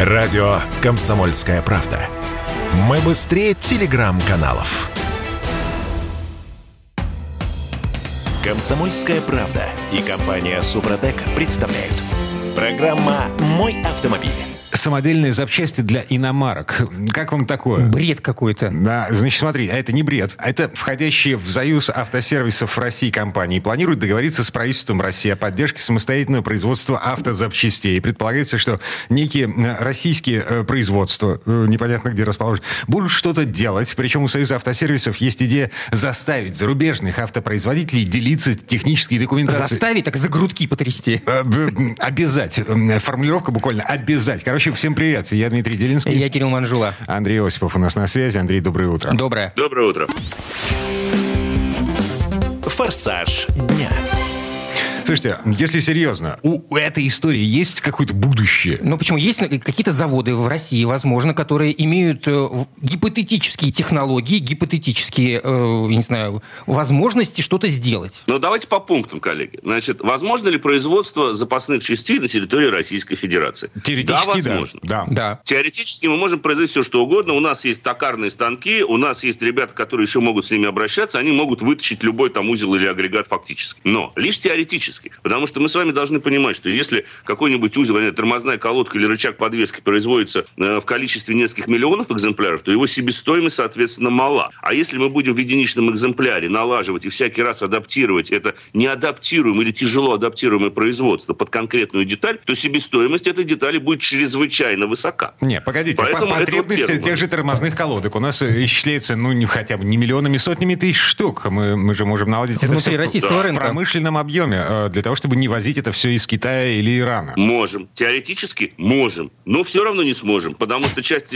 Радио «Комсомольская правда». Мы быстрее телеграм-каналов. «Комсомольская правда» и компания «Супротек» представляют. Программа «Мой автомобиль». Самодельные запчасти для иномарок. Как вам такое? Бред какой-то. Да, значит, смотри, а это не бред. Это входящие в Союз автосервисов России компании планируют договориться с правительством России о поддержке самостоятельного производства автозапчастей. Предполагается, что некие э, российские э, производства, э, непонятно где расположены, будут что-то делать. Причем у Союза автосервисов есть идея заставить зарубежных автопроизводителей делиться технической документацией. Заставить, так за грудки потрясти. Обязать. Формулировка буквально обязать. Короче, Короче, всем привет. Я Дмитрий Делинский. Я Кирилл Манжула. Андрей Осипов у нас на связи. Андрей, доброе утро. Доброе. Доброе утро. Форсаж дня. Слушайте, если серьезно, у этой истории есть какое-то будущее? Ну почему? Есть какие-то заводы в России, возможно, которые имеют э, гипотетические технологии, гипотетические, э, не знаю, возможности что-то сделать. Ну давайте по пунктам, коллеги. Значит, возможно ли производство запасных частей на территории Российской Федерации? Теоретически, да, возможно. Да. да. Теоретически мы можем производить все, что угодно. У нас есть токарные станки, у нас есть ребята, которые еще могут с ними обращаться, они могут вытащить любой там узел или агрегат фактически. Но лишь теоретически теоретически. Потому что мы с вами должны понимать, что если какой-нибудь узел, тормозная колодка или рычаг подвески производится э, в количестве нескольких миллионов экземпляров, то его себестоимость, соответственно, мала. А если мы будем в единичном экземпляре налаживать и всякий раз адаптировать это неадаптируемое или тяжело адаптируемое производство под конкретную деталь, то себестоимость этой детали будет чрезвычайно высока. Не, погодите, Поэтому потребность вот тех же тормозных колодок у нас исчисляется, ну, не хотя бы не миллионами, сотнями тысяч штук. Мы, мы же можем наладить Внутри это все российского в, рынка. в промышленном объеме. Э, для того, чтобы не возить это все из Китая или Ирана? Можем. Теоретически можем. Но все равно не сможем, потому что часть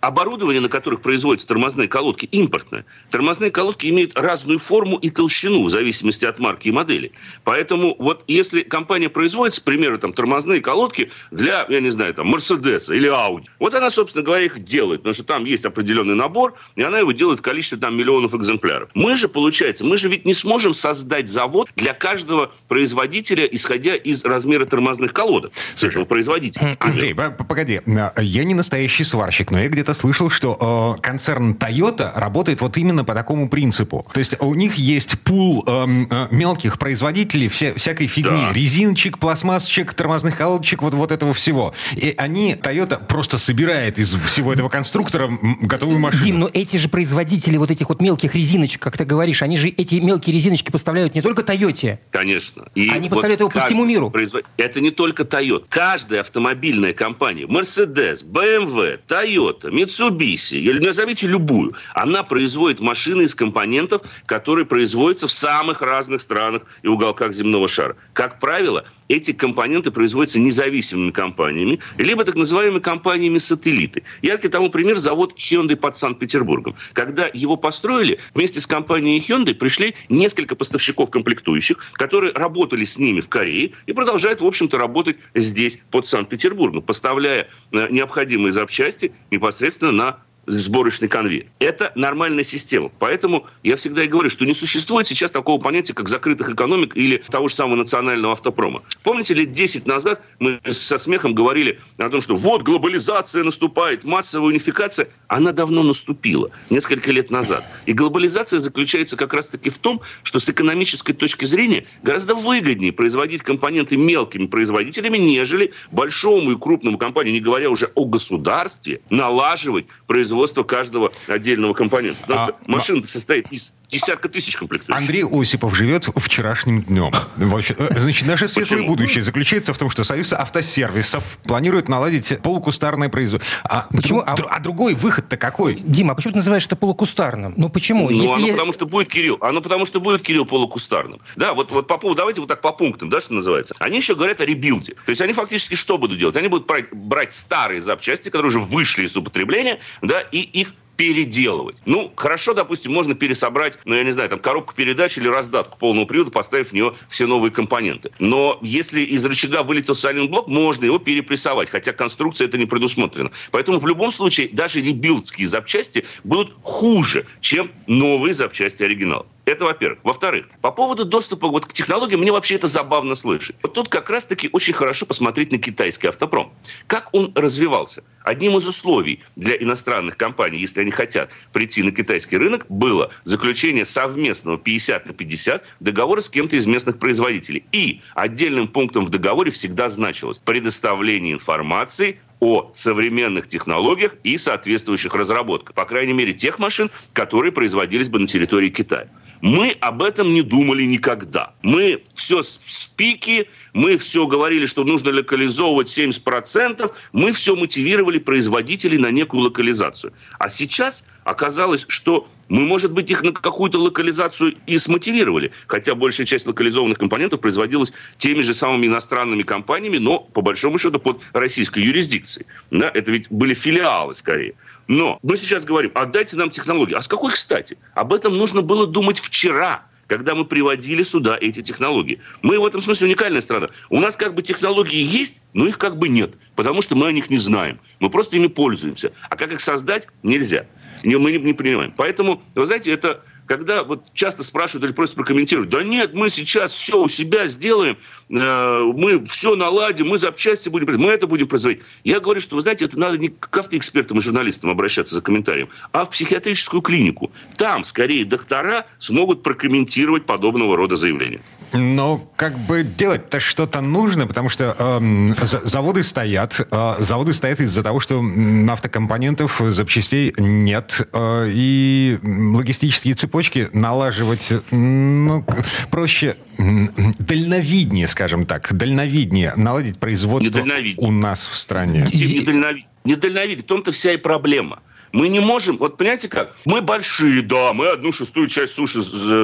оборудования, на которых производятся тормозные колодки, импортное. Тормозные колодки имеют разную форму и толщину в зависимости от марки и модели. Поэтому вот если компания производит, к примеру, там, тормозные колодки для, я не знаю, там, Мерседеса или Ауди, вот она, собственно говоря, их делает, потому что там есть определенный набор, и она его делает в количестве там миллионов экземпляров. Мы же, получается, мы же ведь не сможем создать завод для каждого каждого производителя, исходя из размера тормозных колодок. Слушай, этого производителя. Андрей, погоди. Я не настоящий сварщик, но я где-то слышал, что э, концерн Toyota работает вот именно по такому принципу. То есть у них есть пул э, э, мелких производителей вся, всякой фигни. Да. Резиночек, пластмассочек, тормозных колодочек, вот, вот этого всего. И они, Toyota, просто собирает из всего этого конструктора готовую машину. Дим, но эти же производители вот этих вот мелких резиночек, как ты говоришь, они же эти мелкие резиночки поставляют не только Toyota. Конечно конечно. И Они поставляют вот его по всему миру. Производ... Это не только Toyota. Каждая автомобильная компания, Mercedes, BMW, Toyota, Mitsubishi, или назовите любую, она производит машины из компонентов, которые производятся в самых разных странах и уголках земного шара. Как правило, эти компоненты производятся независимыми компаниями, либо так называемыми компаниями-сателлиты. Яркий тому пример завод Hyundai под Санкт-Петербургом. Когда его построили, вместе с компанией Hyundai пришли несколько поставщиков комплектующих, которые работали с ними в Корее и продолжают, в общем-то, работать здесь, под Санкт-Петербургом, поставляя э, необходимые запчасти непосредственно на сборочный конвейер. Это нормальная система. Поэтому я всегда и говорю, что не существует сейчас такого понятия, как закрытых экономик или того же самого национального автопрома. Помните, лет 10 назад мы со смехом говорили о том, что вот глобализация наступает, массовая унификация. Она давно наступила, несколько лет назад. И глобализация заключается как раз-таки в том, что с экономической точки зрения гораздо выгоднее производить компоненты мелкими производителями, нежели большому и крупному компании, не говоря уже о государстве, налаживать производство производства каждого отдельного компонента. Потому а, что машина состоит из десятка тысяч комплектующих. Андрей Осипов живет вчерашним днем. Э, значит, наше светлое будущее заключается в том, что Союз автосервисов планирует наладить полукустарное производство. А, почему? Друг, а, а другой выход-то какой? Дима, а почему ты называешь это полукустарным? Ну почему? Ну, Если оно я... потому что будет Кирилл. Оно потому что будет Кирилл полукустарным. Да, вот, вот по поводу, давайте вот так по пунктам, да, что называется. Они еще говорят о rebuild е. То есть они фактически что будут делать? Они будут брать, брать старые запчасти, которые уже вышли из употребления, да, и их переделывать. Ну, хорошо, допустим, можно пересобрать, ну, я не знаю, там, коробку передач или раздатку полного привода, поставив в нее все новые компоненты. Но если из рычага вылетел сайлент-блок, можно его перепрессовать, хотя конструкция это не предусмотрена. Поэтому в любом случае даже rebuild ские запчасти будут хуже, чем новые запчасти оригинала. Это во-первых. Во-вторых, по поводу доступа вот к технологиям, мне вообще это забавно слышать. Вот тут как раз-таки очень хорошо посмотреть на китайский автопром. Как он развивался? Одним из условий для иностранных компаний, если они хотят прийти на китайский рынок, было заключение совместного 50 на 50 договора с кем-то из местных производителей. И отдельным пунктом в договоре всегда значилось предоставление информации о современных технологиях и соответствующих разработках. По крайней мере, тех машин, которые производились бы на территории Китая. Мы об этом не думали никогда. Мы все с пики, мы все говорили, что нужно локализовывать 70%, мы все мотивировали производителей на некую локализацию. А сейчас оказалось, что мы, может быть, их на какую-то локализацию и смотивировали. Хотя большая часть локализованных компонентов производилась теми же самыми иностранными компаниями, но, по большому счету, под российской юрисдикцией. Да? Это ведь были филиалы, скорее. Но мы сейчас говорим, отдайте нам технологии. А с какой кстати? Об этом нужно было думать вчера когда мы приводили сюда эти технологии. Мы в этом смысле уникальная страна. У нас как бы технологии есть, но их как бы нет, потому что мы о них не знаем. Мы просто ими пользуемся. А как их создать, нельзя. Мы не, не принимаем. Поэтому, вы знаете, это когда вот часто спрашивают или просят прокомментировать, да нет, мы сейчас все у себя сделаем, э, мы все наладим, мы запчасти будем, мы это будем производить. Я говорю, что, вы знаете, это надо не к автоэкспертам и журналистам обращаться за комментарием, а в психиатрическую клинику. Там, скорее, доктора смогут прокомментировать подобного рода заявления. Но как бы делать-то что-то нужно, потому что э, заводы стоят. Э, заводы стоят из-за того, что автокомпонентов, запчастей нет. Э, и логистические цепочки налаживать ну, проще, дальновиднее, скажем так, дальновиднее наладить производство у нас в стране. Недальновиднее. Недальновиднее. В том-то вся и проблема – мы не можем, вот понимаете как? Мы большие, да, мы одну шестую часть суши,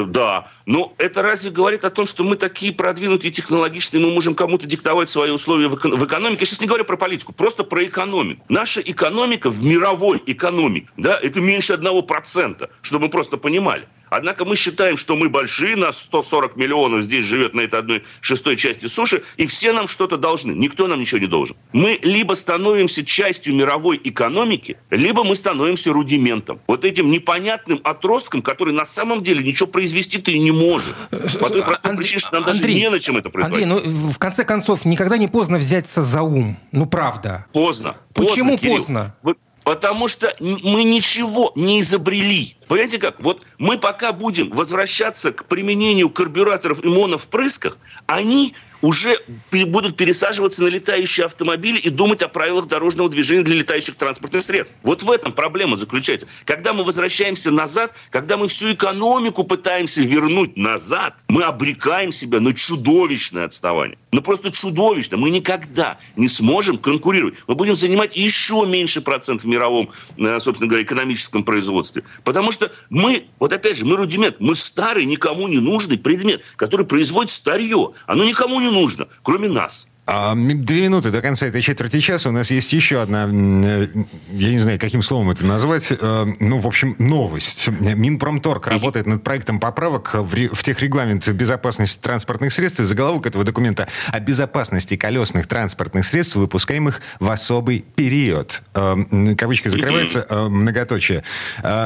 да. Но это разве говорит о том, что мы такие продвинутые, технологичные, мы можем кому-то диктовать свои условия в экономике? Я сейчас не говорю про политику, просто про экономику. Наша экономика в мировой экономике, да, это меньше одного процента, чтобы мы просто понимали. Однако мы считаем, что мы большие, нас 140 миллионов здесь живет на этой одной шестой части суши, и все нам что-то должны. Никто нам ничего не должен. Мы либо становимся частью мировой экономики, либо мы становимся рудиментом. Вот этим непонятным отростком, который на самом деле ничего произвести ты не может. По той простой Андрей, причине, что нам Андрей, даже не на чем это производить. Андрей, ну в конце концов, никогда не поздно взяться за ум. Ну правда. Поздно. Почему поздно? поздно? Вы, Потому что мы ничего не изобрели. Понимаете как? Вот мы пока будем возвращаться к применению карбюраторов и моновпрысках, они уже будут пересаживаться на летающие автомобили и думать о правилах дорожного движения для летающих транспортных средств. Вот в этом проблема заключается. Когда мы возвращаемся назад, когда мы всю экономику пытаемся вернуть назад, мы обрекаем себя на чудовищное отставание. Ну просто чудовищно. Мы никогда не сможем конкурировать. Мы будем занимать еще меньше процентов в мировом, э, собственно говоря, экономическом производстве. Потому что мы, вот опять же, мы рудимент, мы старый, никому не нужный предмет, который производит старье. Оно никому не не нужно, кроме нас. А, две минуты до конца этой четверти часа. У нас есть еще одна, э, я не знаю, каким словом это назвать, э, ну, в общем, новость. Минпромторг работает над проектом поправок в, техрегламент безопасности транспортных средств. И заголовок этого документа о безопасности колесных транспортных средств, выпускаемых в особый период. Э, кавычка закрывается, многоточие.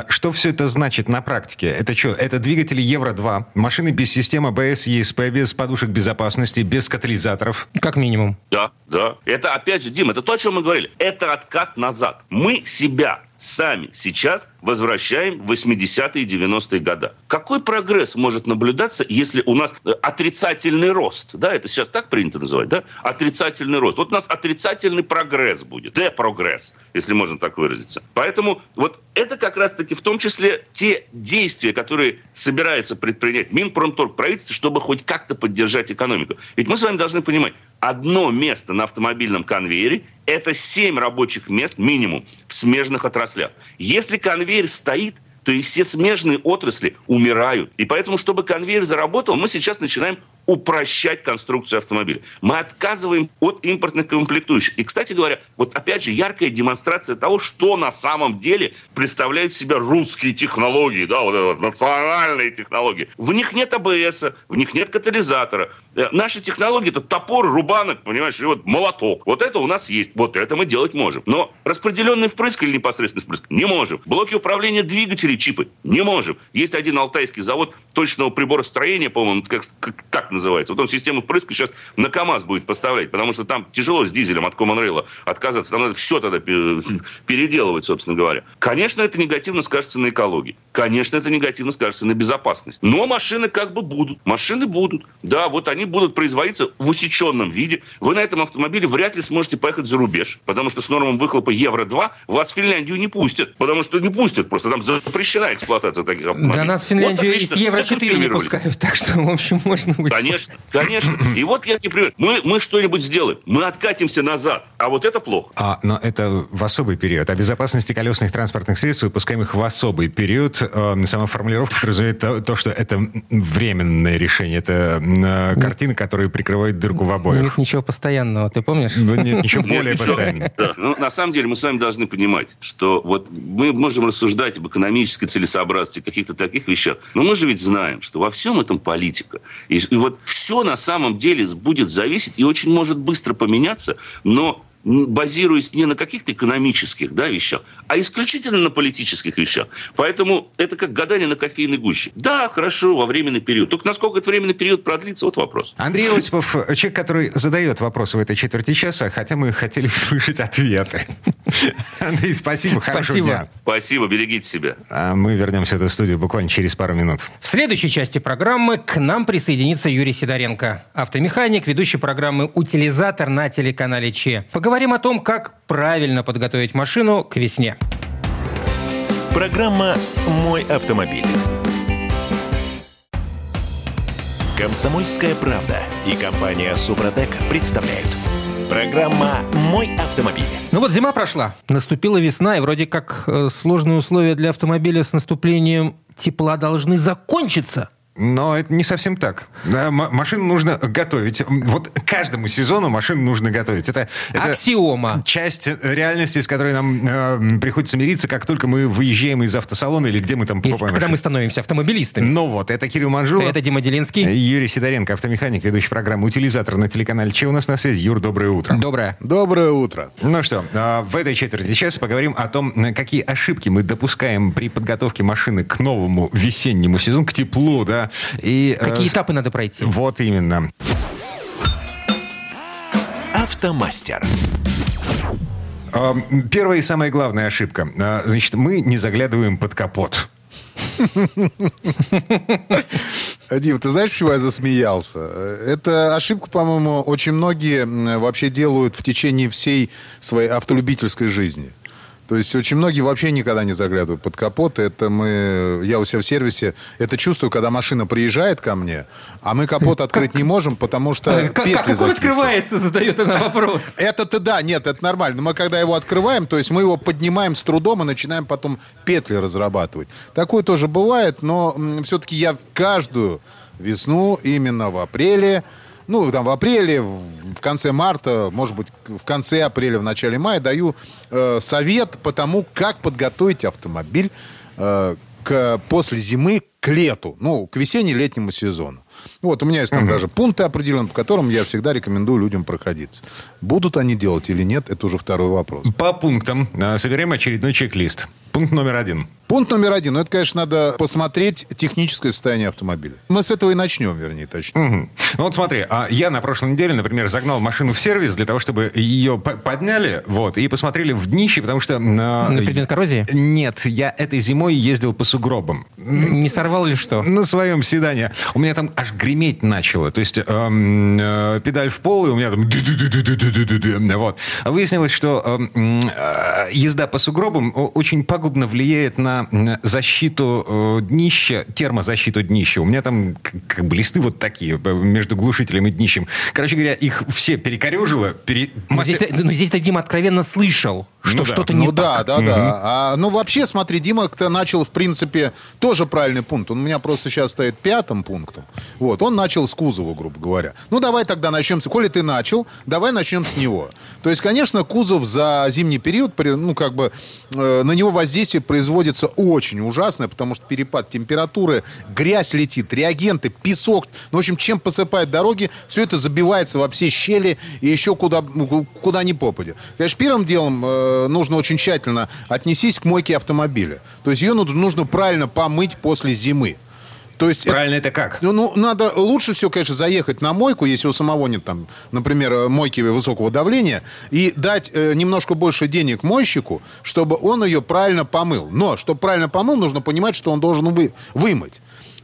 Что все это значит на практике? Это что? Это двигатели Евро-2, машины без системы АБС, ЕСП, без подушек безопасности, без катализаторов. Как минимум минимум. Да, да. Это, опять же, Дим, это то, о чем мы говорили. Это откат назад. Мы себя сами сейчас возвращаем в 80-е и 90-е годы. Какой прогресс может наблюдаться, если у нас э, отрицательный рост? Да, это сейчас так принято называть, да? Отрицательный рост. Вот у нас отрицательный прогресс будет. Депрогресс, если можно так выразиться. Поэтому вот это как раз-таки в том числе те действия, которые собирается предпринять Минпромторг, правительство, чтобы хоть как-то поддержать экономику. Ведь мы с вами должны понимать, одно место на автомобильном конвейере – это 7 рабочих мест минимум в смежных отраслях. Если конвейер стоит, то и все смежные отрасли умирают. И поэтому, чтобы конвейер заработал, мы сейчас начинаем упрощать конструкцию автомобиля. Мы отказываем от импортных комплектующих. И, кстати говоря, вот опять же яркая демонстрация того, что на самом деле представляют себя русские технологии, да, вот, вот национальные технологии. В них нет АБС, в них нет катализатора. Э, наши технологии это топор, рубанок, понимаешь, и вот молоток. Вот это у нас есть, вот это мы делать можем. Но распределенный впрыск или непосредственный впрыск не можем. Блоки управления двигателей, чипы не можем. Есть один алтайский завод точного приборостроения, по-моему, как, как так называется. Вот он систему впрыска сейчас на КАМАЗ будет поставлять, потому что там тяжело с дизелем от Common Rail отказаться. Там надо все тогда переделывать, собственно говоря. Конечно, это негативно скажется на экологии. Конечно, это негативно скажется на безопасности. Но машины как бы будут. Машины будут. Да, вот они будут производиться в усеченном виде. Вы на этом автомобиле вряд ли сможете поехать за рубеж, потому что с нормом выхлопа Евро-2 вас в Финляндию не пустят. Потому что не пустят, просто там запрещена эксплуатация таких автомобилей. Да нас в Финляндию вот, Евро-4 не пускают, так что, в общем, можно будет. Конечно, конечно. И вот я тебе пример. Мы, мы что-нибудь сделаем, мы откатимся назад, а вот это плохо. А, но это в особый период. О безопасности колесных транспортных средств, выпускаемых в особый период, э, сама формулировка подразумевает то, то, что это временное решение. Это э, картина, которая прикрывает дырку в обоих. Нет ничего постоянного, ты помнишь? Ну, нет ничего более постоянного. Ну, на самом деле мы с вами должны понимать, что вот мы можем рассуждать об экономической целесообразности каких-то таких вещах, но мы же ведь знаем, что во всем этом политика. И, и вот все на самом деле будет зависеть и очень может быстро поменяться, но базируясь не на каких-то экономических да, вещах, а исключительно на политических вещах. Поэтому это как гадание на кофейной гуще. Да, хорошо, во временный период. Только насколько этот временный период продлится, вот вопрос. Андрей Осипов, человек, который задает вопросы в этой четверти часа, хотя мы хотели услышать ответы. Андрей, спасибо, хорошего спасибо. дня. Спасибо, берегите себя. А мы вернемся в эту студию буквально через пару минут. В следующей части программы к нам присоединится Юрий Сидоренко, автомеханик, ведущий программы «Утилизатор» на телеканале ЧЕ. Поговорим Поговорим о том, как правильно подготовить машину к весне. Программа «Мой автомобиль». Комсомольская правда и компания «Супротек» представляют. Программа «Мой автомобиль». Ну вот зима прошла, наступила весна, и вроде как э, сложные условия для автомобиля с наступлением тепла должны закончиться – но это не совсем так. Машину нужно готовить. Вот каждому сезону машину нужно готовить. Это, это Аксиома. часть реальности, с которой нам э, приходится мириться, как только мы выезжаем из автосалона или где мы там покупаем Если, Когда мы становимся автомобилистами. Ну вот, это Кирилл Манжулов. Это Дима Делинский. Юрий Сидоренко, автомеханик, ведущий программы «Утилизатор» на телеканале «Че у нас на связи?» Юр, доброе утро. Доброе. Доброе утро. Ну что, э, в этой четверти сейчас поговорим о том, какие ошибки мы допускаем при подготовке машины к новому весеннему сезону, к теплу, да, и, э, Какие э, этапы надо пройти? Вот именно. Автомастер. А, первая и самая главная ошибка. А, значит, мы не заглядываем под капот. Дим, ты знаешь, почему я засмеялся? Это ошибку, по-моему, очень многие вообще делают в течение всей своей автолюбительской жизни. То есть очень многие вообще никогда не заглядывают под капот. Это мы, я у себя в сервисе, это чувствую, когда машина приезжает ко мне, а мы капот открыть как, не можем, потому что как, петли Как он открывается, задает она вопрос. Это-то да, нет, это нормально. Но мы когда его открываем, то есть мы его поднимаем с трудом и начинаем потом петли разрабатывать. Такое тоже бывает, но все-таки я каждую весну именно в апреле ну, там в апреле, в конце марта, может быть, в конце апреля, в начале мая даю э, совет по тому, как подготовить автомобиль э, к, после зимы к лету, ну, к весенне-летнему сезону. Вот, у меня есть там угу. даже пункты определенные, по которым я всегда рекомендую людям проходиться. Будут они делать или нет, это уже второй вопрос. По пунктам э, соберем очередной чек-лист. Пункт номер один. Пункт номер один. Ну, это, конечно, надо посмотреть техническое состояние автомобиля. Мы с этого и начнем, вернее, точно. Угу. Ну, вот смотри, а я на прошлой неделе, например, загнал машину в сервис для того, чтобы ее подняли, вот, и посмотрели в днище, потому что... Э, на предмет коррозии? Нет, я этой зимой ездил по сугробам. Не сорвал ли что? На своем седане. У меня там аж греметь начало. То есть эм, э, педаль в пол, и у меня там... Вот. Выяснилось, что эм, э, езда по сугробам очень пагубно влияет на защиту э, днища, термозащиту днища. У меня там как бы листы вот такие э, между глушителем и днищем. Короче говоря, их все перекорежило. Пере... Но здесь, но здесь Дима откровенно слышал что Ну да. что-то не ну да, так. да, да. А, ну вообще, смотри, Дима кто начал, в принципе, тоже правильный пункт. Он у меня просто сейчас стоит пятым пунктом. Вот, он начал с кузова, грубо говоря. Ну давай тогда начнем, с... коли ты начал, давай начнем с него. То есть, конечно, кузов за зимний период, ну как бы, э, на него воздействие производится очень ужасное, потому что перепад температуры, грязь летит, реагенты, песок. Ну, в общем, чем посыпают дороги, все это забивается во все щели и еще куда, ну, куда ни попадя. Конечно, первым делом э, нужно очень тщательно отнесись к мойке автомобиля. То есть ее нужно правильно помыть после зимы. То есть это- Правильно это как? ну, ну, надо лучше всего, конечно, заехать на мойку, если у самого нет там, например, мойки высокого давления, и дать э, немножко больше денег мойщику, чтобы он ее правильно помыл. Но, чтобы правильно помыл, нужно понимать, что он должен вы, вымыть.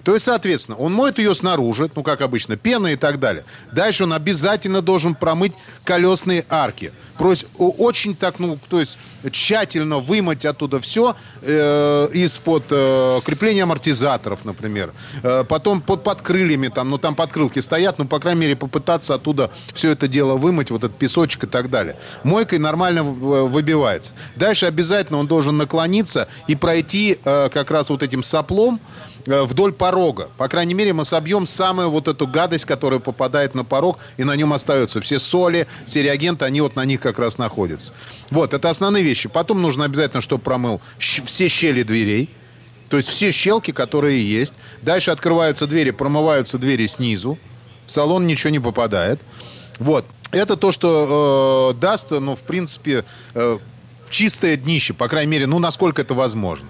То есть, соответственно, он моет ее снаружи, ну, как обычно, пена и так далее. Дальше он обязательно должен промыть колесные арки. Прось- очень так, ну, то есть тщательно вымыть оттуда все э, из-под э, крепления амортизаторов, например. Э, потом под подкрыльями, там, ну, там подкрылки стоят, ну, по крайней мере, попытаться оттуда все это дело вымыть, вот этот песочек и так далее. Мойкой нормально в- выбивается. Дальше обязательно он должен наклониться и пройти э, как раз вот этим соплом, э, вдоль порога. По крайней мере, мы собьем самую вот эту гадость, которая попадает на порог, и на нем остаются все соли, все реагенты, они вот на них как раз находятся. Вот, это основные вещи. Потом нужно обязательно, чтобы промыл все щели дверей, то есть все щелки, которые есть. Дальше открываются двери, промываются двери снизу. В салон ничего не попадает. Вот. Это то, что э, даст, ну, в принципе, э, чистое днище, по крайней мере, ну, насколько это возможно.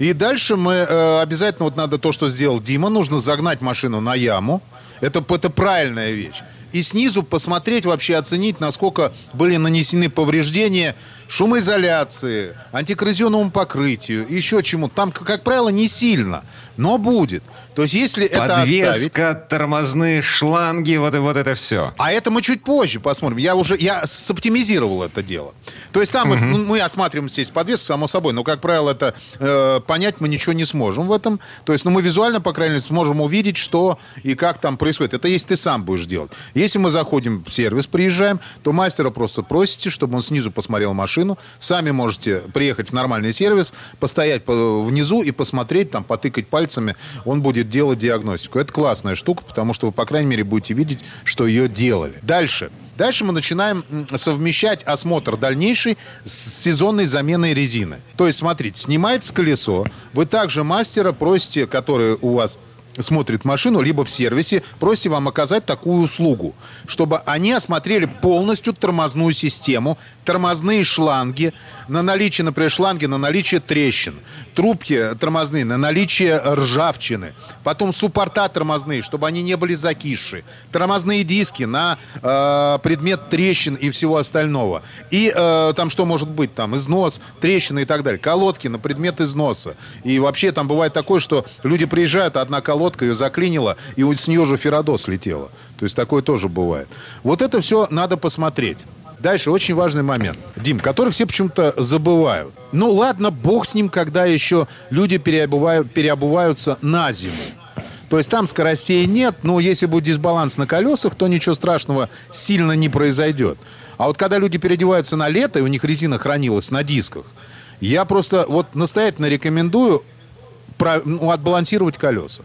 И дальше мы э, обязательно, вот надо то, что сделал Дима, нужно загнать машину на яму. Это, это правильная вещь. И снизу посмотреть, вообще оценить, насколько были нанесены повреждения шумоизоляции, антикоррозионному покрытию, еще чему. Там, как правило, не сильно, но будет. То есть, если это оставить... Подвеска, тормозные шланги, вот, и вот это все. А это мы чуть позже посмотрим. Я уже я соптимизировал это дело. То есть там мы, ну, мы осматриваем здесь подвеску, само собой, но, как правило, это э, понять мы ничего не сможем в этом. То есть, ну, мы визуально, по крайней мере, сможем увидеть, что и как там происходит. Это если ты сам будешь делать. Если мы заходим в сервис, приезжаем, то мастера просто просите, чтобы он снизу посмотрел машину. Сами можете приехать в нормальный сервис, постоять по- внизу и посмотреть, там, потыкать пальцами. Он будет делать диагностику. Это классная штука, потому что вы, по крайней мере, будете видеть, что ее делали. Дальше. Дальше мы начинаем совмещать осмотр дальнейший с сезонной заменой резины. То есть, смотрите, снимается колесо, вы также мастера просите, который у вас смотрит машину, либо в сервисе, просите вам оказать такую услугу, чтобы они осмотрели полностью тормозную систему, тормозные шланги, на наличие, например, шланги на наличие трещин, трубки тормозные на наличие ржавчины, потом суппорта тормозные, чтобы они не были закисшие, тормозные диски на э, предмет трещин и всего остального. И э, там что может быть? Там износ, трещины и так далее. Колодки на предмет износа. И вообще там бывает такое, что люди приезжают, одна колодка ее заклинила, и вот с нее же ферродос летела. То есть такое тоже бывает. Вот это все надо посмотреть. Дальше очень важный момент, Дим, который все почему-то забывают. Ну ладно, бог с ним, когда еще люди переобувают, переобуваются на зиму. То есть там скоростей нет, но если будет дисбаланс на колесах, то ничего страшного сильно не произойдет. А вот когда люди переодеваются на лето, и у них резина хранилась на дисках, я просто вот настоятельно рекомендую ну, отбалансировать колеса.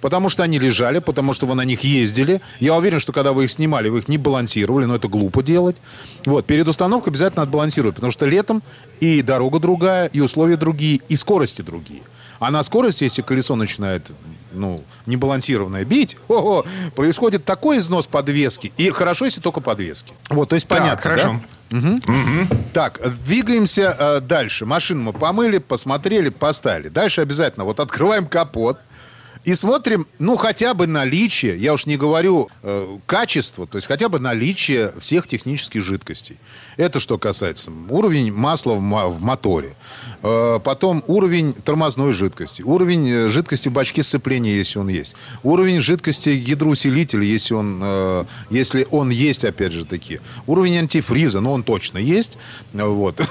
Потому что они лежали, потому что вы на них ездили. Я уверен, что когда вы их снимали, вы их не балансировали, но это глупо делать. Вот, перед установкой обязательно отбалансировать, потому что летом и дорога другая, и условия другие, и скорости другие. А на скорости, если колесо начинает, ну, небалансированное бить, ого, происходит такой износ подвески. И хорошо, если только подвески. Вот, то есть понятно, Так, хорошо. да? Так, двигаемся э, дальше. Машину мы помыли, посмотрели, поставили. Дальше обязательно вот открываем капот и смотрим, ну, хотя бы наличие, я уж не говорю э, качество, то есть хотя бы наличие всех технических жидкостей. Это что касается уровень масла в, в моторе. Э, потом уровень тормозной жидкости. Уровень э, жидкости в бачке сцепления, если он есть. Уровень жидкости гидроусилителя, если он, э, если он есть, опять же таки. Уровень антифриза, ну, он точно есть. Вот.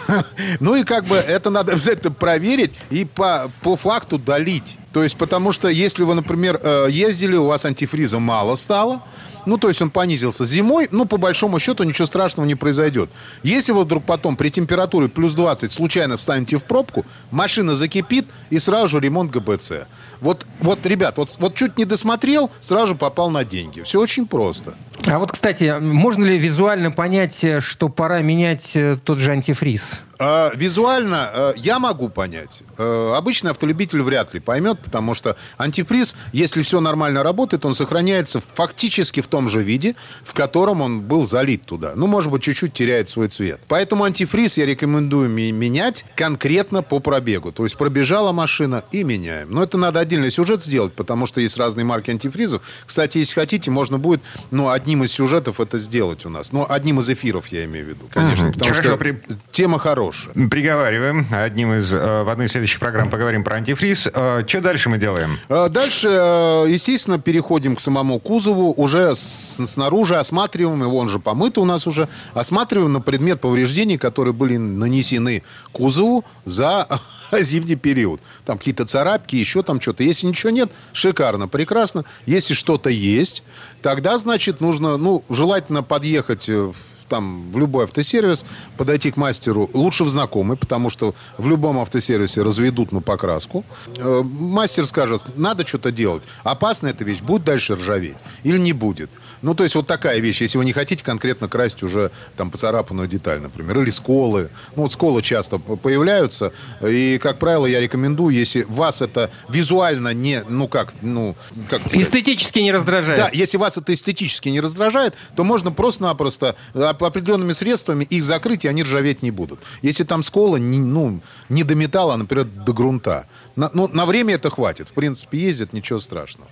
Ну и как бы это надо обязательно проверить и по, по факту долить. То есть, потому что если вы, например, э, ездили, у вас антифриза мало стало, ну, то есть он понизился зимой, ну, по большому счету ничего страшного не произойдет. Если вы вдруг потом при температуре плюс 20 случайно встанете в пробку, машина закипит и сразу же ремонт ГБЦ. Вот, вот ребят, вот, вот чуть не досмотрел, сразу попал на деньги. Все очень просто. А вот, кстати, можно ли визуально понять, э, что пора менять э, тот же антифриз? А, визуально э, я могу понять. Э, обычный автолюбитель вряд ли поймет, потому что антифриз, если все нормально работает, он сохраняется фактически в том же виде, в котором он был залит туда. Ну, может быть, чуть-чуть теряет свой цвет. Поэтому антифриз я рекомендую менять конкретно по пробегу. То есть пробежала машина и меняем. Но это надо отдельный сюжет сделать, потому что есть разные марки антифризов. Кстати, если хотите, можно будет, ну, одним из сюжетов это сделать у нас. Ну, одним из эфиров, я имею в виду, конечно. Мгм. Потому Хорошо, что при- тема хорошая. Приговариваем. Одним из, э, в одной из следующих программ поговорим про антифриз. Что дальше мы делаем? Э, Дальше, э, естественно, переходим к самому кузову. Уже снаружи осматриваем его, он же помыт у нас уже. Осматриваем на предмет повреждений, которые были нанесены кузову за зимний период. Там какие-то царапки, еще там что-то. Если ничего нет, шикарно, прекрасно. Если что-то есть, тогда, значит, нужно, ну, желательно подъехать э, там в любой автосервис, подойти к мастеру, лучше в знакомый, потому что в любом автосервисе разведут на покраску. Э, Мастер скажет, надо что-то делать. Опасна эта вещь, будет дальше ржаветь или не будет. Ну, то есть вот такая вещь, если вы не хотите конкретно красить уже там поцарапанную деталь, например, или сколы. Ну, вот сколы часто появляются, и, как правило, я рекомендую, если вас это визуально не, ну как, ну, как сказать? Эстетически не раздражает. Да, если вас это эстетически не раздражает, то можно просто-напросто оп- определенными средствами их закрыть, и они ржаветь не будут. Если там скола, не, ну, не до металла, а, например, до грунта. На, ну, на время это хватит. В принципе, ездят, ничего страшного.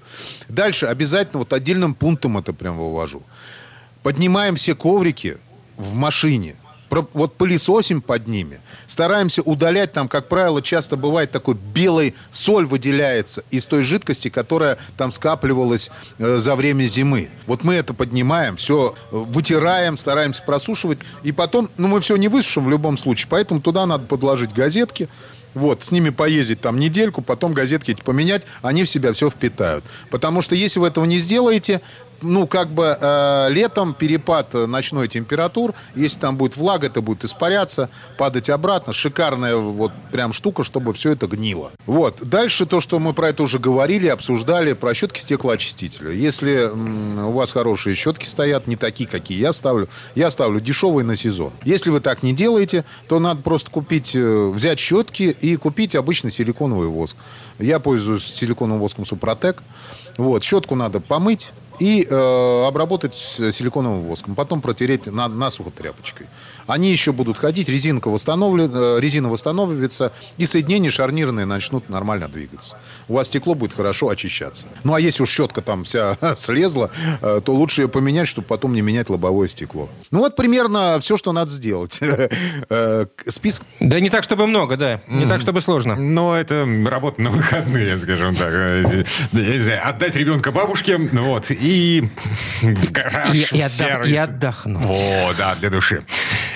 Дальше обязательно вот отдельным пунктом это прям вывожу. Поднимаем все коврики в машине. Про- вот пылесосим под ними. Стараемся удалять там, как правило, часто бывает такой белый соль выделяется из той жидкости, которая там скапливалась э, за время зимы. Вот мы это поднимаем, все вытираем, стараемся просушивать. И потом, ну мы все не высушим в любом случае, поэтому туда надо подложить газетки, вот, с ними поездить там недельку, потом газетки эти поменять, они в себя все впитают. Потому что если вы этого не сделаете, ну, как бы э, летом перепад ночной температур, если там будет влага, это будет испаряться, падать обратно. Шикарная вот прям штука, чтобы все это гнило. Вот. Дальше то, что мы про это уже говорили, обсуждали, про щетки стеклоочистителя. Если м, у вас хорошие щетки стоят, не такие, какие я ставлю, я ставлю дешевые на сезон. Если вы так не делаете, то надо просто купить, э, взять щетки и купить обычный силиконовый воск. Я пользуюсь силиконовым воском Супротек. Вот, щетку надо помыть и э, обработать силиконовым воском. Потом протереть на, насухо тряпочкой. Они еще будут ходить, резинка восстановлен, э, резина восстановится, и соединения шарнирные начнут нормально двигаться. У вас стекло будет хорошо очищаться. Ну, а если уж щетка там вся слезла, э, то лучше ее поменять, чтобы потом не менять лобовое стекло. Ну, вот примерно все, что надо сделать. Э, Список Да не так, чтобы много, да. Не так, чтобы сложно. Но это работа на выходные, скажем так. Отдать ребенка бабушке, вот, и в гараж, И- и отдох- сервис. и отдохнуть. О, да, для души.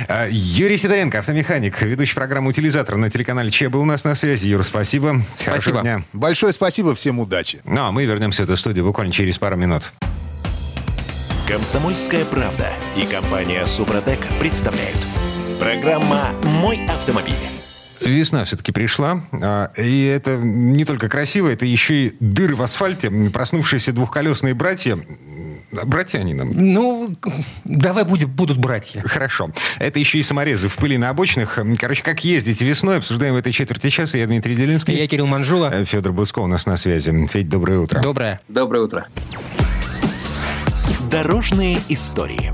Э, Юрий Сидоренко, автомеханик, ведущий программы «Утилизатор» на телеканале ЧЕ был у нас на связи. Юра, спасибо. Хорошего Спасибо. дня. Большое спасибо, всем удачи. Ну, а мы вернемся в эту студию буквально через пару минут. Комсомольская правда и компания Супротек представляют. Программа «Мой автомобиль». Весна все-таки пришла, а, и это не только красиво, это еще и дыры в асфальте, проснувшиеся двухколесные братья. Братья они нам. Ну, давай будет, будут братья. Хорошо. Это еще и саморезы в пыли на обочинах. Короче, как ездить весной, обсуждаем в этой четверти часа. Я Дмитрий Делинский. Я Кирилл Манжула. Э, Федор Буско у нас на связи. Федь, доброе утро. Доброе. Доброе утро. Дорожные истории.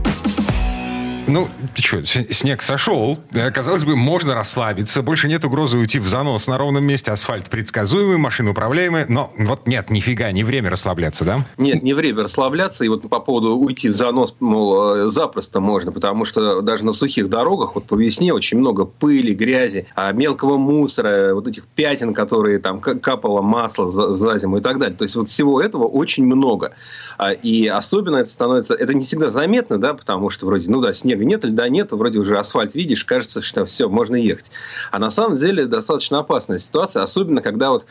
Ну, что, снег сошел. Э, Казалось бы, можно расслабиться. Больше нет угрозы уйти в занос на ровном месте. Асфальт предсказуемый, машина управляемая. Но вот нет, нифига, не время расслабляться, да? Нет, не время расслабляться. И вот по поводу уйти в занос, мол, э, запросто можно, потому что даже на сухих дорогах вот по весне очень много пыли, грязи, а мелкого мусора, вот этих пятен, которые там капало масло за, за зиму и так далее. То есть вот всего этого очень много. А, И особенно это становится, это не всегда заметно, да, потому что вроде, ну да, снег ощущением, нет льда, нет, вроде уже асфальт видишь, кажется, что все, можно ехать. А на самом деле достаточно опасная ситуация, особенно когда вот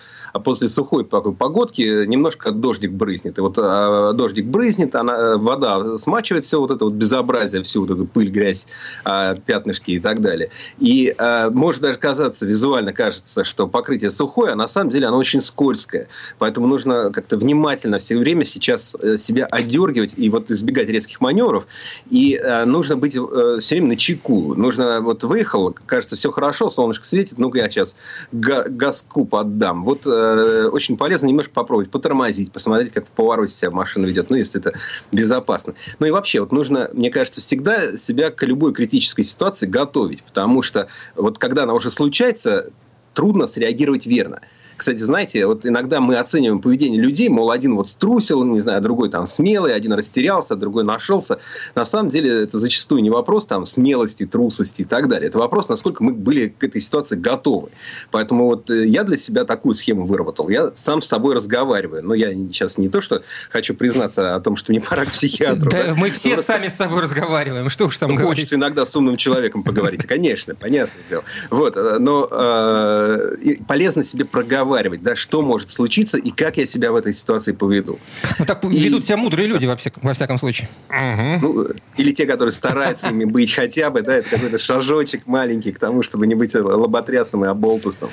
после сухой погодки немножко дождик брызнет. И вот а, дождик брызнет, она, вода смачивает все вот это вот безобразие, всю вот эту пыль, грязь, а, пятнышки и так далее. И а, может даже казаться, визуально кажется, что покрытие сухое, а на самом деле оно очень скользкое. Поэтому нужно как-то внимательно все время сейчас э, себя отдергивать и вот избегать резких маневров. И э, нужно быть э, все время на чеку. Нужно, вот выехал, кажется, все хорошо, солнышко светит, ну-ка я сейчас газку поддам. Вот э, очень полезно немножко попробовать потормозить, посмотреть, как в повороте себя машина ведет, ну, если это безопасно. Ну и вообще, вот нужно, мне кажется, всегда себя к любой критической ситуации готовить, потому что вот когда она уже случается, трудно среагировать верно. Кстати, знаете, вот иногда мы оцениваем поведение людей, мол, один вот струсил, не знаю, другой там смелый, один растерялся, другой нашелся. На самом деле это зачастую не вопрос там смелости, трусости и так далее. Это вопрос, насколько мы были к этой ситуации готовы. Поэтому вот э, я для себя такую схему выработал. Я сам с собой разговариваю. Но я сейчас не то, что хочу признаться о том, что мне пора к психиатру. Да, мы все сами с собой разговариваем. Что уж там говорить. Хочется иногда с умным человеком поговорить. Конечно, понятное дело. Вот, э, но э, полезно себе проговаривать проговаривать, да, что может случиться и как я себя в этой ситуации поведу. Ну, так и... ведут себя мудрые люди, во, всяком, во всяком случае. Угу. Ну, или те, которые стараются ими быть хотя бы, да, это какой-то шажочек маленький к тому, чтобы не быть лоботрясом и оболтусом.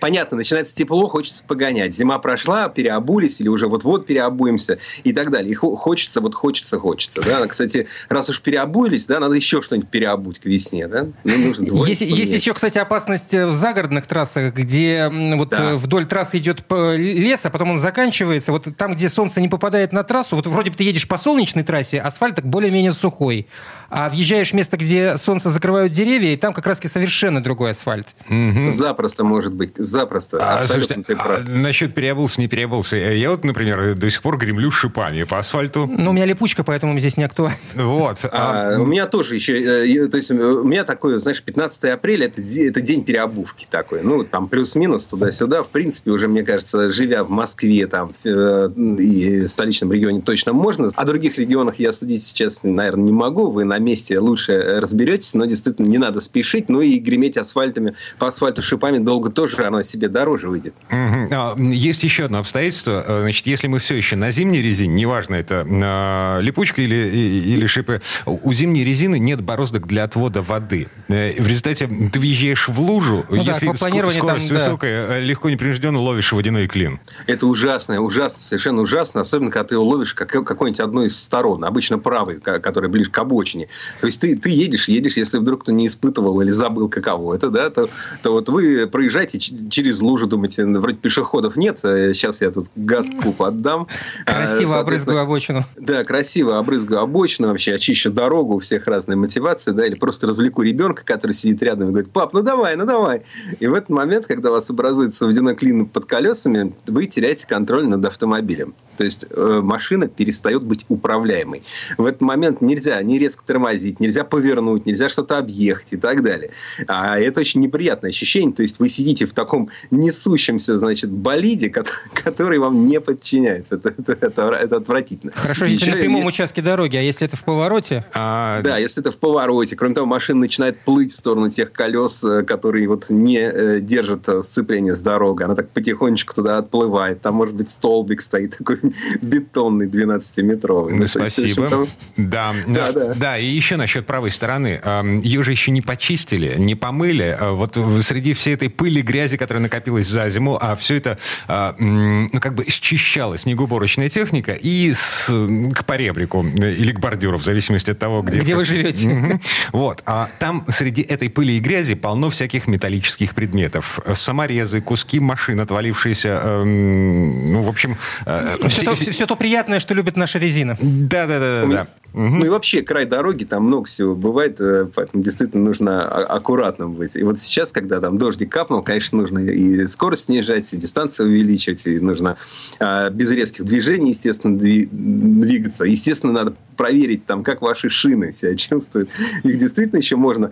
Понятно, начинается тепло, хочется погонять. Зима прошла, переобулись или уже вот-вот переобуемся и так далее. И хочется, вот хочется, хочется. Да? Кстати, раз уж переобулись, да, надо еще что-нибудь переобуть к весне. Да? Ну, нужно есть, есть еще, кстати, опасность в загородных трассах, где вот да вдоль трассы идет лес, а потом он заканчивается. Вот там, где солнце не попадает на трассу, вот вроде бы ты едешь по солнечной трассе, асфальт так более-менее сухой. А въезжаешь в место, где солнце закрывают деревья, и там как раз совершенно другой асфальт. Угу. Запросто может быть. Запросто. А, слушайте, а, насчет переобулся, не переобулся. Я вот, например, до сих пор гремлю шипами по асфальту. Ну, у меня липучка, поэтому здесь не актуально. Вот. А, а... У меня тоже еще... Э, то есть у меня такой, знаешь, 15 апреля это, это день переобувки такой. Ну, там плюс-минус туда-сюда. В принципе, уже, мне кажется, живя в Москве там э, и столичном регионе точно можно. О других регионах я судить сейчас, наверное, не могу. Вы на месте лучше разберетесь, но действительно не надо спешить. Ну и греметь асфальтами по асфальту шипами долго тоже оно себе дороже выйдет. Угу. Есть еще одно обстоятельство. Э, значит, если мы все еще на зимней резине, неважно, это э, липучка или, или шипы, у зимней резины нет бороздок для отвода воды. Э, в результате ты въезжаешь в лужу, ну, если да, скорость там, высокая, да. легко непринужденно ловишь водяной клин. Это ужасно, ужасно, совершенно ужасно, особенно когда ты его ловишь как, какой-нибудь одной из сторон, обычно правый, который ближе к обочине. То есть ты, ты едешь, едешь, если вдруг кто не испытывал или забыл, каково это, да, то, то вот вы проезжаете через лужу, думаете, вроде пешеходов нет, сейчас э, я тут газку поддам. Красиво обрызгаю обочину. Да, красиво обрызгаю обочину, вообще очищу дорогу, у всех разные мотивации, да, или просто развлеку ребенка, который сидит рядом и говорит, пап, ну давай, ну давай. И в этот момент, когда у вас образуется водяной клин под колесами, вы теряете контроль над автомобилем. То есть э, машина перестает быть управляемой. В этот момент нельзя не резко тормозить, нельзя повернуть, нельзя что-то объехать и так далее. А это очень неприятное ощущение. То есть вы сидите в таком несущемся, значит, болиде, который вам не подчиняется. Это, это, это, это отвратительно. Хорошо, если Еще на прямом есть... участке дороги, а если это в повороте? А... Да, если это в повороте. Кроме того, машина начинает плыть в сторону тех колес, э, которые вот не э, держат сцепление с дорогой. Она так потихонечку туда отплывает. Там, может быть, столбик стоит такой бетонный 12-метровый. Ну, спасибо. Там... Да, да, да. Да, и еще насчет правой стороны. Ее же еще не почистили, не помыли. А вот среди всей этой пыли, грязи, которая накопилась за зиму, а все это а, ну, как бы счищала снегоуборочная техника и с, к поребрику или к бордюру, в зависимости от того, где... Где вы живете. Вот. А там среди этой пыли и грязи полно всяких металлических предметов. Саморезы, куски машин, отвалившиеся, эм, ну, в общем... Э, все, то, все, все то приятное, что любит наша резина. Да, да, да, да. Угу. Ну и вообще край дороги, там много всего бывает, э, поэтому действительно нужно аккуратным быть. И вот сейчас, когда там дождик капнул, конечно, нужно и скорость снижать, и дистанцию увеличивать, и нужно а, без резких движений, естественно, двигаться. Естественно, надо проверить, там, как ваши шины себя чувствуют. Их действительно еще можно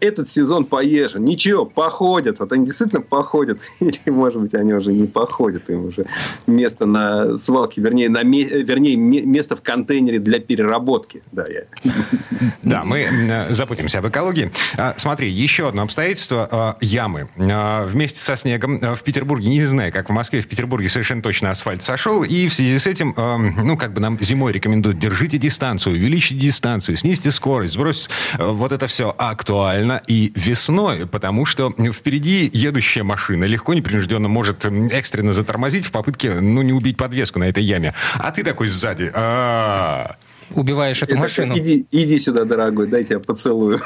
этот сезон поезжу. Ничего, походят. Вот они действительно походят. Или, может быть, они уже не походят. Им уже место на свалке, вернее, на, вернее место в контейнере для переработки. Да, я. да мы э, запутаемся об экологии. А, смотри, еще одно обстоятельство. А, ямы. А, вместе со снегом в Петербурге, не знаю, как в Москве, в Петербурге совершенно точно асфальт сошел. И в связи с этим, ну, как бы нам зимой рекомендуют, держите дистанцию, увеличите дистанцию, снизьте скорость, сбросьте. Вот это все актуально и весной, потому что впереди едущая машина легко, непринужденно может экстренно затормозить в попытке, ну, не убить подвеску на этой яме. А ты такой сзади. А-а-а убиваешь эту это машину. иди, иди сюда, дорогой, дайте я поцелую.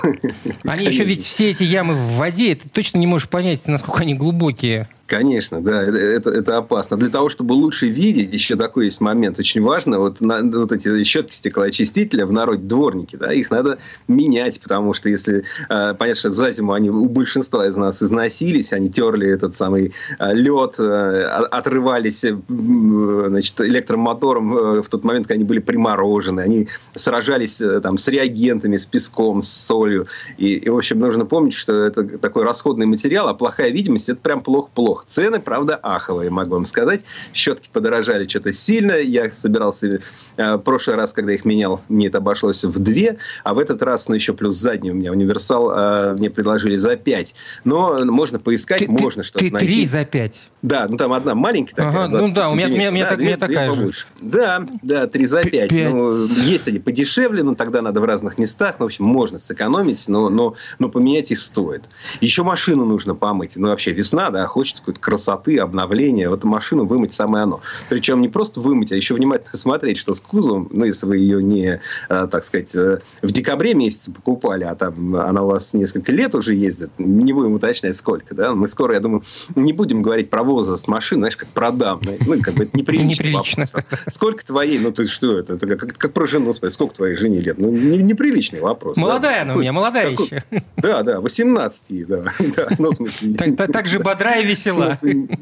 Они еще ведь все эти ямы в воде, ты точно не можешь понять, насколько они глубокие. Конечно, да, это, это опасно. Для того, чтобы лучше видеть, еще такой есть момент, очень важно, вот, на, вот эти щетки стеклоочистителя в народе дворники, да, их надо менять, потому что если, э, понятно, что за зиму они у большинства из нас износились, они терли этот самый э, лед, э, отрывались э, значит, электромотором э, в тот момент, когда они были приморожены, они сражались э, там с реагентами, с песком, с солью, и, и, в общем, нужно помнить, что это такой расходный материал, а плохая видимость, это прям плохо-плохо. Цены, правда, аховые, могу вам сказать. Щетки подорожали что-то сильно. Я собирался э, прошлый раз, когда их менял, мне это обошлось в две, а в этот раз, ну, еще плюс задний у меня универсал, э, мне предложили за пять. Но можно поискать, ты, можно что-то найти. Ты три за пять? Да, ну там одна маленькая такая, ага, Ну да, у меня, меня, меня, да, так, две, меня такая же. Побольше. Да, да, три за пять. Ну, есть они подешевле, но тогда надо в разных местах. Ну, в общем, можно сэкономить, но, но, но поменять их стоит. Еще машину нужно помыть. Ну, вообще весна, да, хочется какой-то красоты, обновления. Вот машину вымыть самое оно. Причем не просто вымыть, а еще внимательно смотреть, что с кузовом, ну, если вы ее не, э, так сказать, э, в декабре месяце покупали, а там она у вас несколько лет уже ездит, не будем уточнять сколько, да, мы скоро, я думаю, не будем говорить про возраст машины, знаешь, как продам, ну, как бы это неприлично. неприлично. Сколько твоей, ну, ты что это, это как, как про жену спросить, сколько твоей жене лет? Ну, не, неприличный вопрос. Молодая да? она у меня, молодая такой, еще. Да, да, 18, да. да ну, в смысле, так, так, так же бодра и весела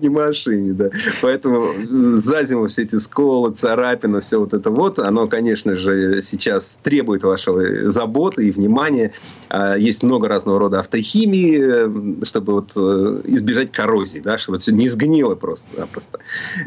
не машине, да. Поэтому э, за зиму все эти сколы, царапины, все вот это вот, оно, конечно же, сейчас требует вашего заботы и внимания. А, есть много разного рода автохимии, э, чтобы вот э, избежать коррозии, да, чтобы все не сгнило просто-напросто.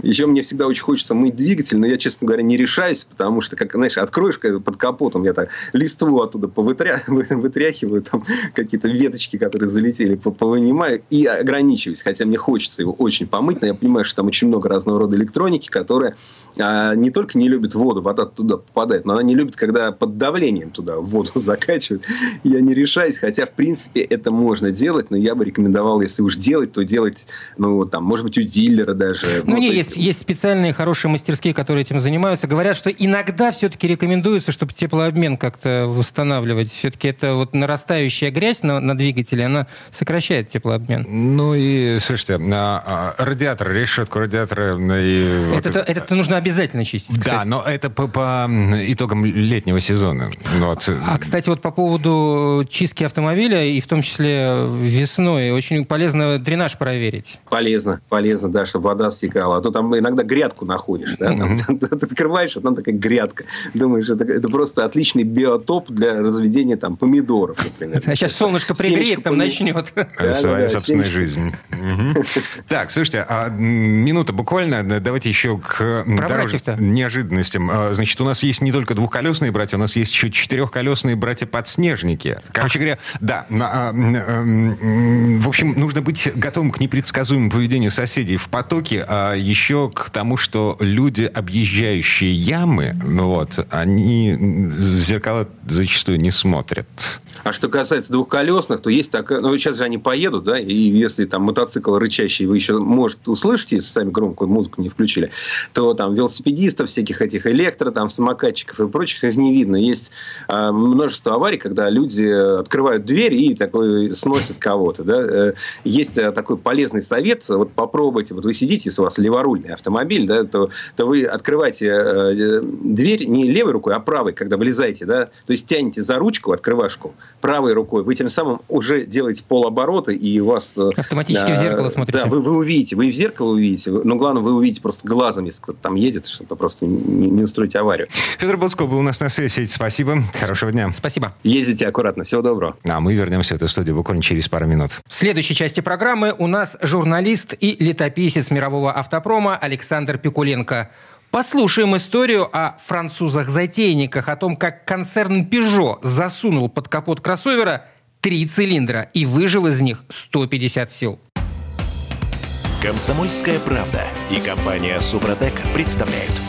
Еще мне всегда очень хочется мыть двигатель, но я, честно говоря, не решаюсь, потому что, как, знаешь, откроешь под капотом, я так листву оттуда повытря... вытряхиваю, там какие-то веточки, которые залетели, повынимаю и ограничиваюсь, хотя мне хочется его очень помыть, но я понимаю, что там очень много разного рода электроники, которая а, не только не любит воду, вода туда попадает, но она не любит, когда под давлением туда воду закачивают. Я не решаюсь, хотя, в принципе, это можно делать, но я бы рекомендовал, если уж делать, то делать, ну, там, может быть, у дилера даже. Ну, ну не, есть, есть, есть специальные хорошие мастерские, которые этим занимаются. Говорят, что иногда все-таки рекомендуется, чтобы теплообмен как-то восстанавливать. Все-таки это вот нарастающая грязь на, на двигателе, она сокращает теплообмен. Ну и, слушайте, а, а, радиатор, решетку радиатора... И это, вот... это, это нужно обязательно чистить. Кстати. Да, но это по, по итогам летнего сезона. Вот. А, кстати, вот по поводу чистки автомобиля, и в том числе весной, очень полезно дренаж проверить. Полезно, полезно, да, чтобы вода стекала. А то там иногда грядку находишь, да, там, ты открываешь, а там такая грядка. Думаешь, это, это просто отличный биотоп для разведения там помидоров, например. А сейчас солнышко пригреет, там начнет. Своя собственная жизнь. Так, слушайте, а минута буквально, давайте еще к неожиданностям. А, значит, у нас есть не только двухколесные братья, у нас есть еще четырехколесные братья-подснежники. Короче говоря, да. А, в общем, нужно быть готовым к непредсказуемому поведению соседей в потоке, а еще к тому, что люди, объезжающие ямы, вот, они в зеркала зачастую не смотрят. А что касается двухколесных, то есть такая... Ну, сейчас же они поедут, да, и если там мотоцикл рычащий вы еще, может, услышите, если сами громкую музыку не включили, то там велосипедистов, всяких этих электро, там, самокатчиков и прочих, их не видно. Есть э, множество аварий, когда люди открывают дверь и такой сносят кого-то, да. Э, есть э, такой полезный совет, вот попробуйте, вот вы сидите, если у вас леворульный автомобиль, да, то, то вы открываете э, дверь не левой рукой, а правой, когда вылезаете, да, то есть тянете за ручку, открывашку, правой рукой, вы тем самым уже делаете полоборота, и у вас... Э, Автоматически э, в зеркало смотрите. Да, вы, вы увидите, вы в зеркало увидите, но главное, вы увидите просто глазом, если кто-то там едет, чтобы просто не, не устроить аварию. Федор Буцко был у нас на связи. Спасибо. Хорошего дня. Спасибо. Ездите аккуратно. Всего доброго. А мы вернемся в эту студию буквально через пару минут. В следующей части программы у нас журналист и летописец мирового автопрома Александр Пикуленко. Послушаем историю о французах-затейниках, о том, как концерн Peugeot засунул под капот кроссовера три цилиндра и выжил из них 150 сил. Комсомольская правда и компания Супротек представляют.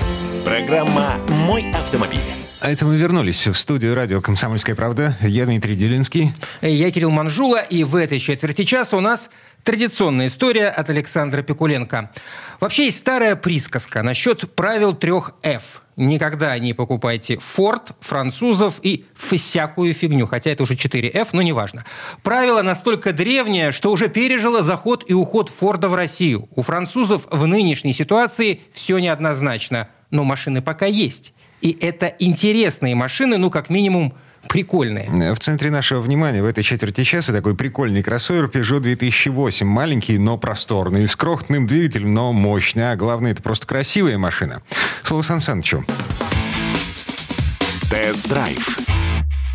Программа «Мой автомобиль». А это мы вернулись в студию радио «Комсомольская правда». Я Дмитрий Делинский. Я Кирилл Манжула. И в этой четверти часа у нас традиционная история от Александра Пикуленко. Вообще есть старая присказка насчет правил трех F. Никогда не покупайте Форд, французов и всякую фигню. Хотя это уже 4F, но неважно. Правило настолько древнее, что уже пережило заход и уход Форда в Россию. У французов в нынешней ситуации все неоднозначно. Но машины пока есть. И это интересные машины, ну, как минимум, прикольные. В центре нашего внимания в этой четверти часа такой прикольный кроссовер Peugeot 2008. Маленький, но просторный, с крохотным двигателем, но мощный. А главное, это просто красивая машина. Слово Сан Санычу. Тест-драйв.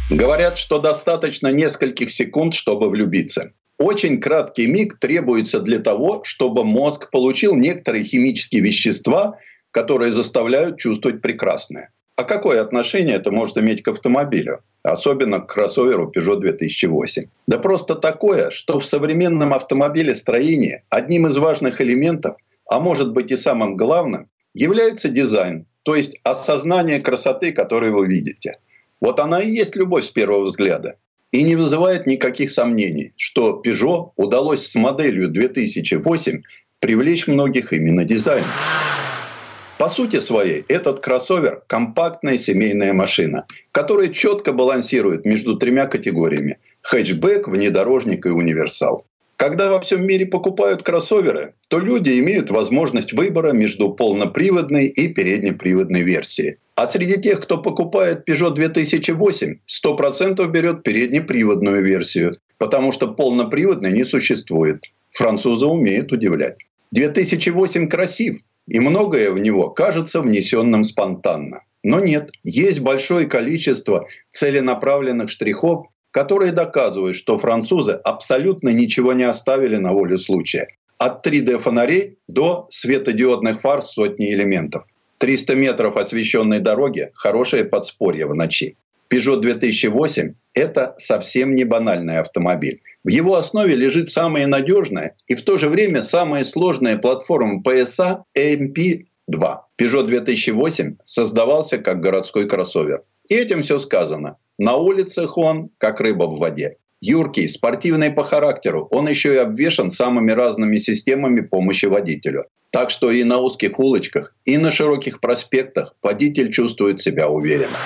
Говорят, что достаточно нескольких секунд, чтобы влюбиться. Очень краткий миг требуется для того, чтобы мозг получил некоторые химические вещества, которые заставляют чувствовать прекрасное. А какое отношение это может иметь к автомобилю? Особенно к кроссоверу Peugeot 2008. Да просто такое, что в современном автомобилестроении одним из важных элементов, а может быть и самым главным, является дизайн, то есть осознание красоты, которую вы видите. Вот она и есть любовь с первого взгляда. И не вызывает никаких сомнений, что Peugeot удалось с моделью 2008 привлечь многих именно дизайном. По сути своей, этот кроссовер – компактная семейная машина, которая четко балансирует между тремя категориями – хэтчбэк, внедорожник и универсал. Когда во всем мире покупают кроссоверы, то люди имеют возможность выбора между полноприводной и переднеприводной версией. А среди тех, кто покупает Peugeot 2008, 100% берет переднеприводную версию, потому что полноприводной не существует. Французы умеют удивлять. 2008 красив, и многое в него кажется внесенным спонтанно. Но нет, есть большое количество целенаправленных штрихов, которые доказывают, что французы абсолютно ничего не оставили на волю случая. От 3D-фонарей до светодиодных фар сотни элементов. 300 метров освещенной дороги – хорошее подспорье в ночи. Peugeot 2008 – это совсем не банальный автомобиль. В его основе лежит самая надежная и в то же время самая сложная платформа PSA AMP-2. Peugeot 2008 создавался как городской кроссовер. И этим все сказано. На улицах он как рыба в воде. Юркий, спортивный по характеру, он еще и обвешан самыми разными системами помощи водителю. Так что и на узких улочках, и на широких проспектах водитель чувствует себя уверенно.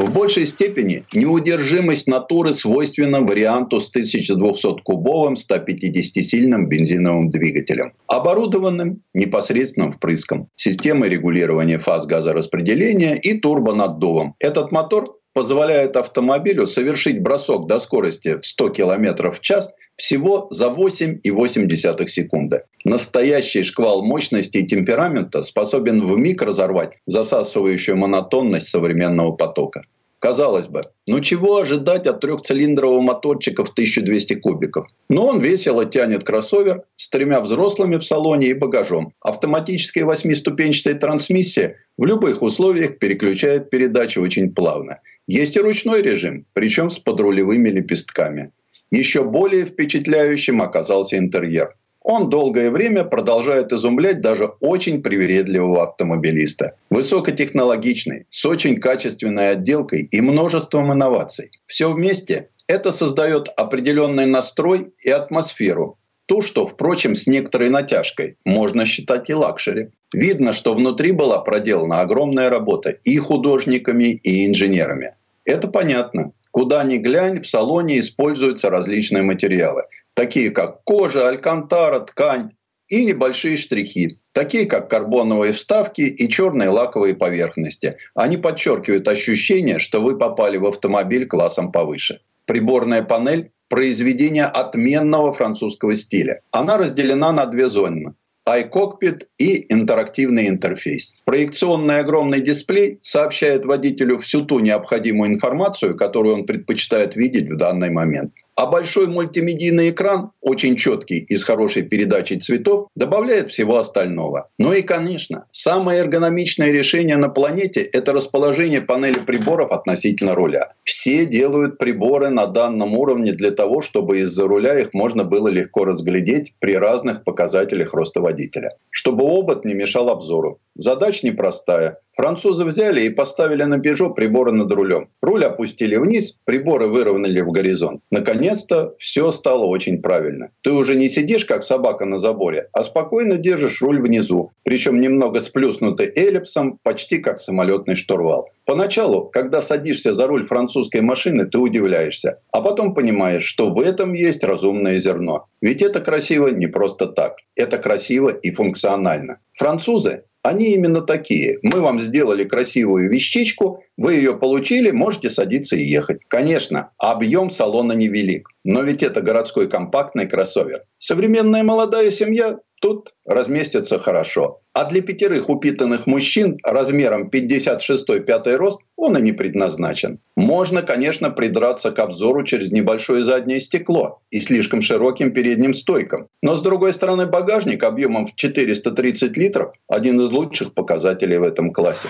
В большей степени неудержимость натуры свойственна варианту с 1200-кубовым 150-сильным бензиновым двигателем, оборудованным непосредственным впрыском, системой регулирования фаз газораспределения и турбонаддувом. Этот мотор позволяет автомобилю совершить бросок до скорости в 100 км в час всего за 8,8 секунды. Настоящий шквал мощности и темперамента способен в миг разорвать засасывающую монотонность современного потока. Казалось бы, ну чего ожидать от трехцилиндрового моторчика в 1200 кубиков? Но он весело тянет кроссовер с тремя взрослыми в салоне и багажом. Автоматическая восьмиступенчатая трансмиссия в любых условиях переключает передачи очень плавно. Есть и ручной режим, причем с подрулевыми лепестками. Еще более впечатляющим оказался интерьер. Он долгое время продолжает изумлять даже очень привередливого автомобилиста. Высокотехнологичный, с очень качественной отделкой и множеством инноваций. Все вместе это создает определенный настрой и атмосферу. То, что, впрочем, с некоторой натяжкой можно считать и luxury. Видно, что внутри была проделана огромная работа и художниками, и инженерами. Это понятно. Куда ни глянь, в салоне используются различные материалы – такие как кожа, алькантара, ткань. и небольшие штрихи, такие как карбоновые вставки и черные лаковые поверхности. Они подчеркивают ощущение, что вы попали в автомобиль классом повыше. Приборная панель произведение отменного французского стиля. Она разделена на две зоны iCockpit и интерактивный интерфейс. Проекционный огромный дисплей сообщает водителю всю ту необходимую информацию, которую он предпочитает видеть в данный момент. А большой мультимедийный экран, очень четкий и с хорошей передачей цветов, добавляет всего остального. Ну и, конечно, самое эргономичное решение на планете – это расположение панели приборов относительно руля. Все делают приборы на данном уровне для того, чтобы из-за руля их можно было легко разглядеть при разных показателях роста водителя. Чтобы обод не мешал обзору. Задача непростая. Французы взяли и поставили на Peugeot приборы над рулем. Руль опустили вниз, приборы выровняли в горизонт. Наконец-то все стало очень правильно. Ты уже не сидишь, как собака на заборе, а спокойно держишь руль внизу. Причем немного сплюснутый эллипсом, почти как самолетный штурвал. Поначалу, когда садишься за руль французской машины, ты удивляешься. А потом понимаешь, что в этом есть разумное зерно. Ведь это красиво не просто так. Это красиво и функционально. Французы они именно такие. Мы вам сделали красивую вещичку, вы ее получили, можете садиться и ехать. Конечно, объем салона невелик, но ведь это городской компактный кроссовер. Современная молодая семья тут разместится хорошо. А для пятерых упитанных мужчин размером 56-5 рост он и не предназначен. Можно, конечно, придраться к обзору через небольшое заднее стекло и слишком широким передним стойкам. Но с другой стороны багажник объемом в 430 литров – один из лучших показателей в этом классе.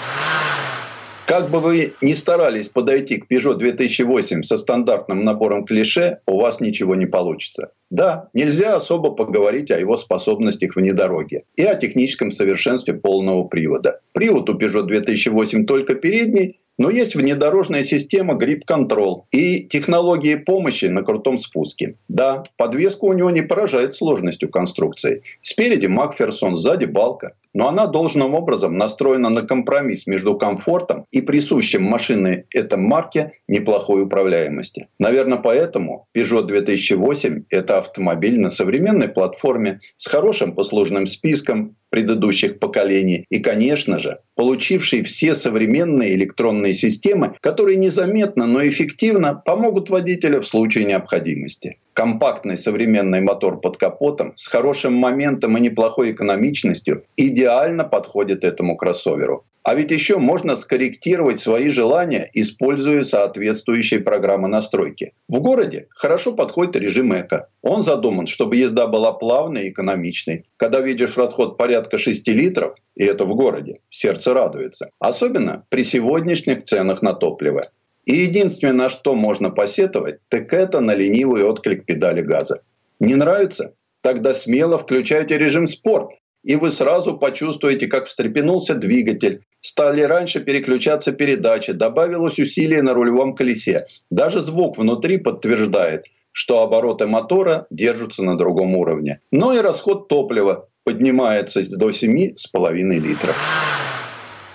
Как бы вы ни старались подойти к Peugeot 2008 со стандартным набором клише, у вас ничего не получится. Да, нельзя особо поговорить о его способностях вне дороги и о техническом совершенстве полного привода. Привод у Peugeot 2008 только передний, но есть внедорожная система Grip Control и технологии помощи на крутом спуске. Да, подвеска у него не поражает сложностью конструкции. Спереди Макферсон, сзади балка. Но она должным образом настроена на компромисс между комфортом и присущим машине этой марке неплохой управляемости. Наверное, поэтому Peugeot 2008 – это автомобиль на современной платформе с хорошим послужным списком, предыдущих поколений. И, конечно же, получивший все современные электронные системы, которые незаметно, но эффективно помогут водителю в случае необходимости. Компактный современный мотор под капотом с хорошим моментом и неплохой экономичностью идеально подходит этому кроссоверу. А ведь еще можно скорректировать свои желания, используя соответствующие программы настройки. В городе хорошо подходит режим эко. Он задуман, чтобы езда была плавной и экономичной. Когда видишь расход порядка 6 литров, и это в городе, сердце радуется. Особенно при сегодняшних ценах на топливо. И единственное, на что можно посетовать, так это на ленивый отклик педали газа. Не нравится? Тогда смело включайте режим спорт, и вы сразу почувствуете, как встрепенулся двигатель, стали раньше переключаться передачи, добавилось усилие на рулевом колесе. Даже звук внутри подтверждает, что обороты мотора держатся на другом уровне. Но и расход топлива поднимается до 7,5 литров.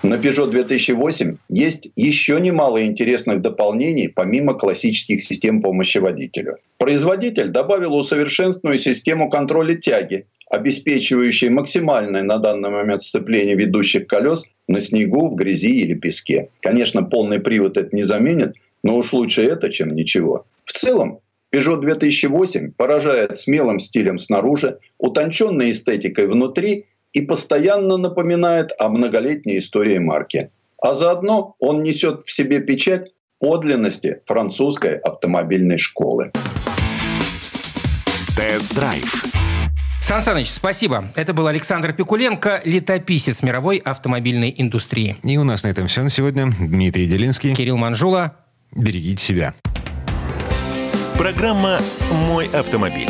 На Peugeot 2008 есть еще немало интересных дополнений помимо классических систем помощи водителю. Производитель добавил усовершенствованную систему контроля тяги, обеспечивающей максимальное на данный момент сцепление ведущих колес на снегу, в грязи или песке. Конечно, полный привод это не заменит, но уж лучше это, чем ничего. В целом, Peugeot 2008 поражает смелым стилем снаружи, утонченной эстетикой внутри и постоянно напоминает о многолетней истории марки. А заодно он несет в себе печать подлинности французской автомобильной школы. Тест-драйв. Сан Саныч, спасибо. Это был Александр Пикуленко, летописец мировой автомобильной индустрии. И у нас на этом все на сегодня. Дмитрий Делинский. Кирилл Манжула. Берегите себя. Программа «Мой автомобиль».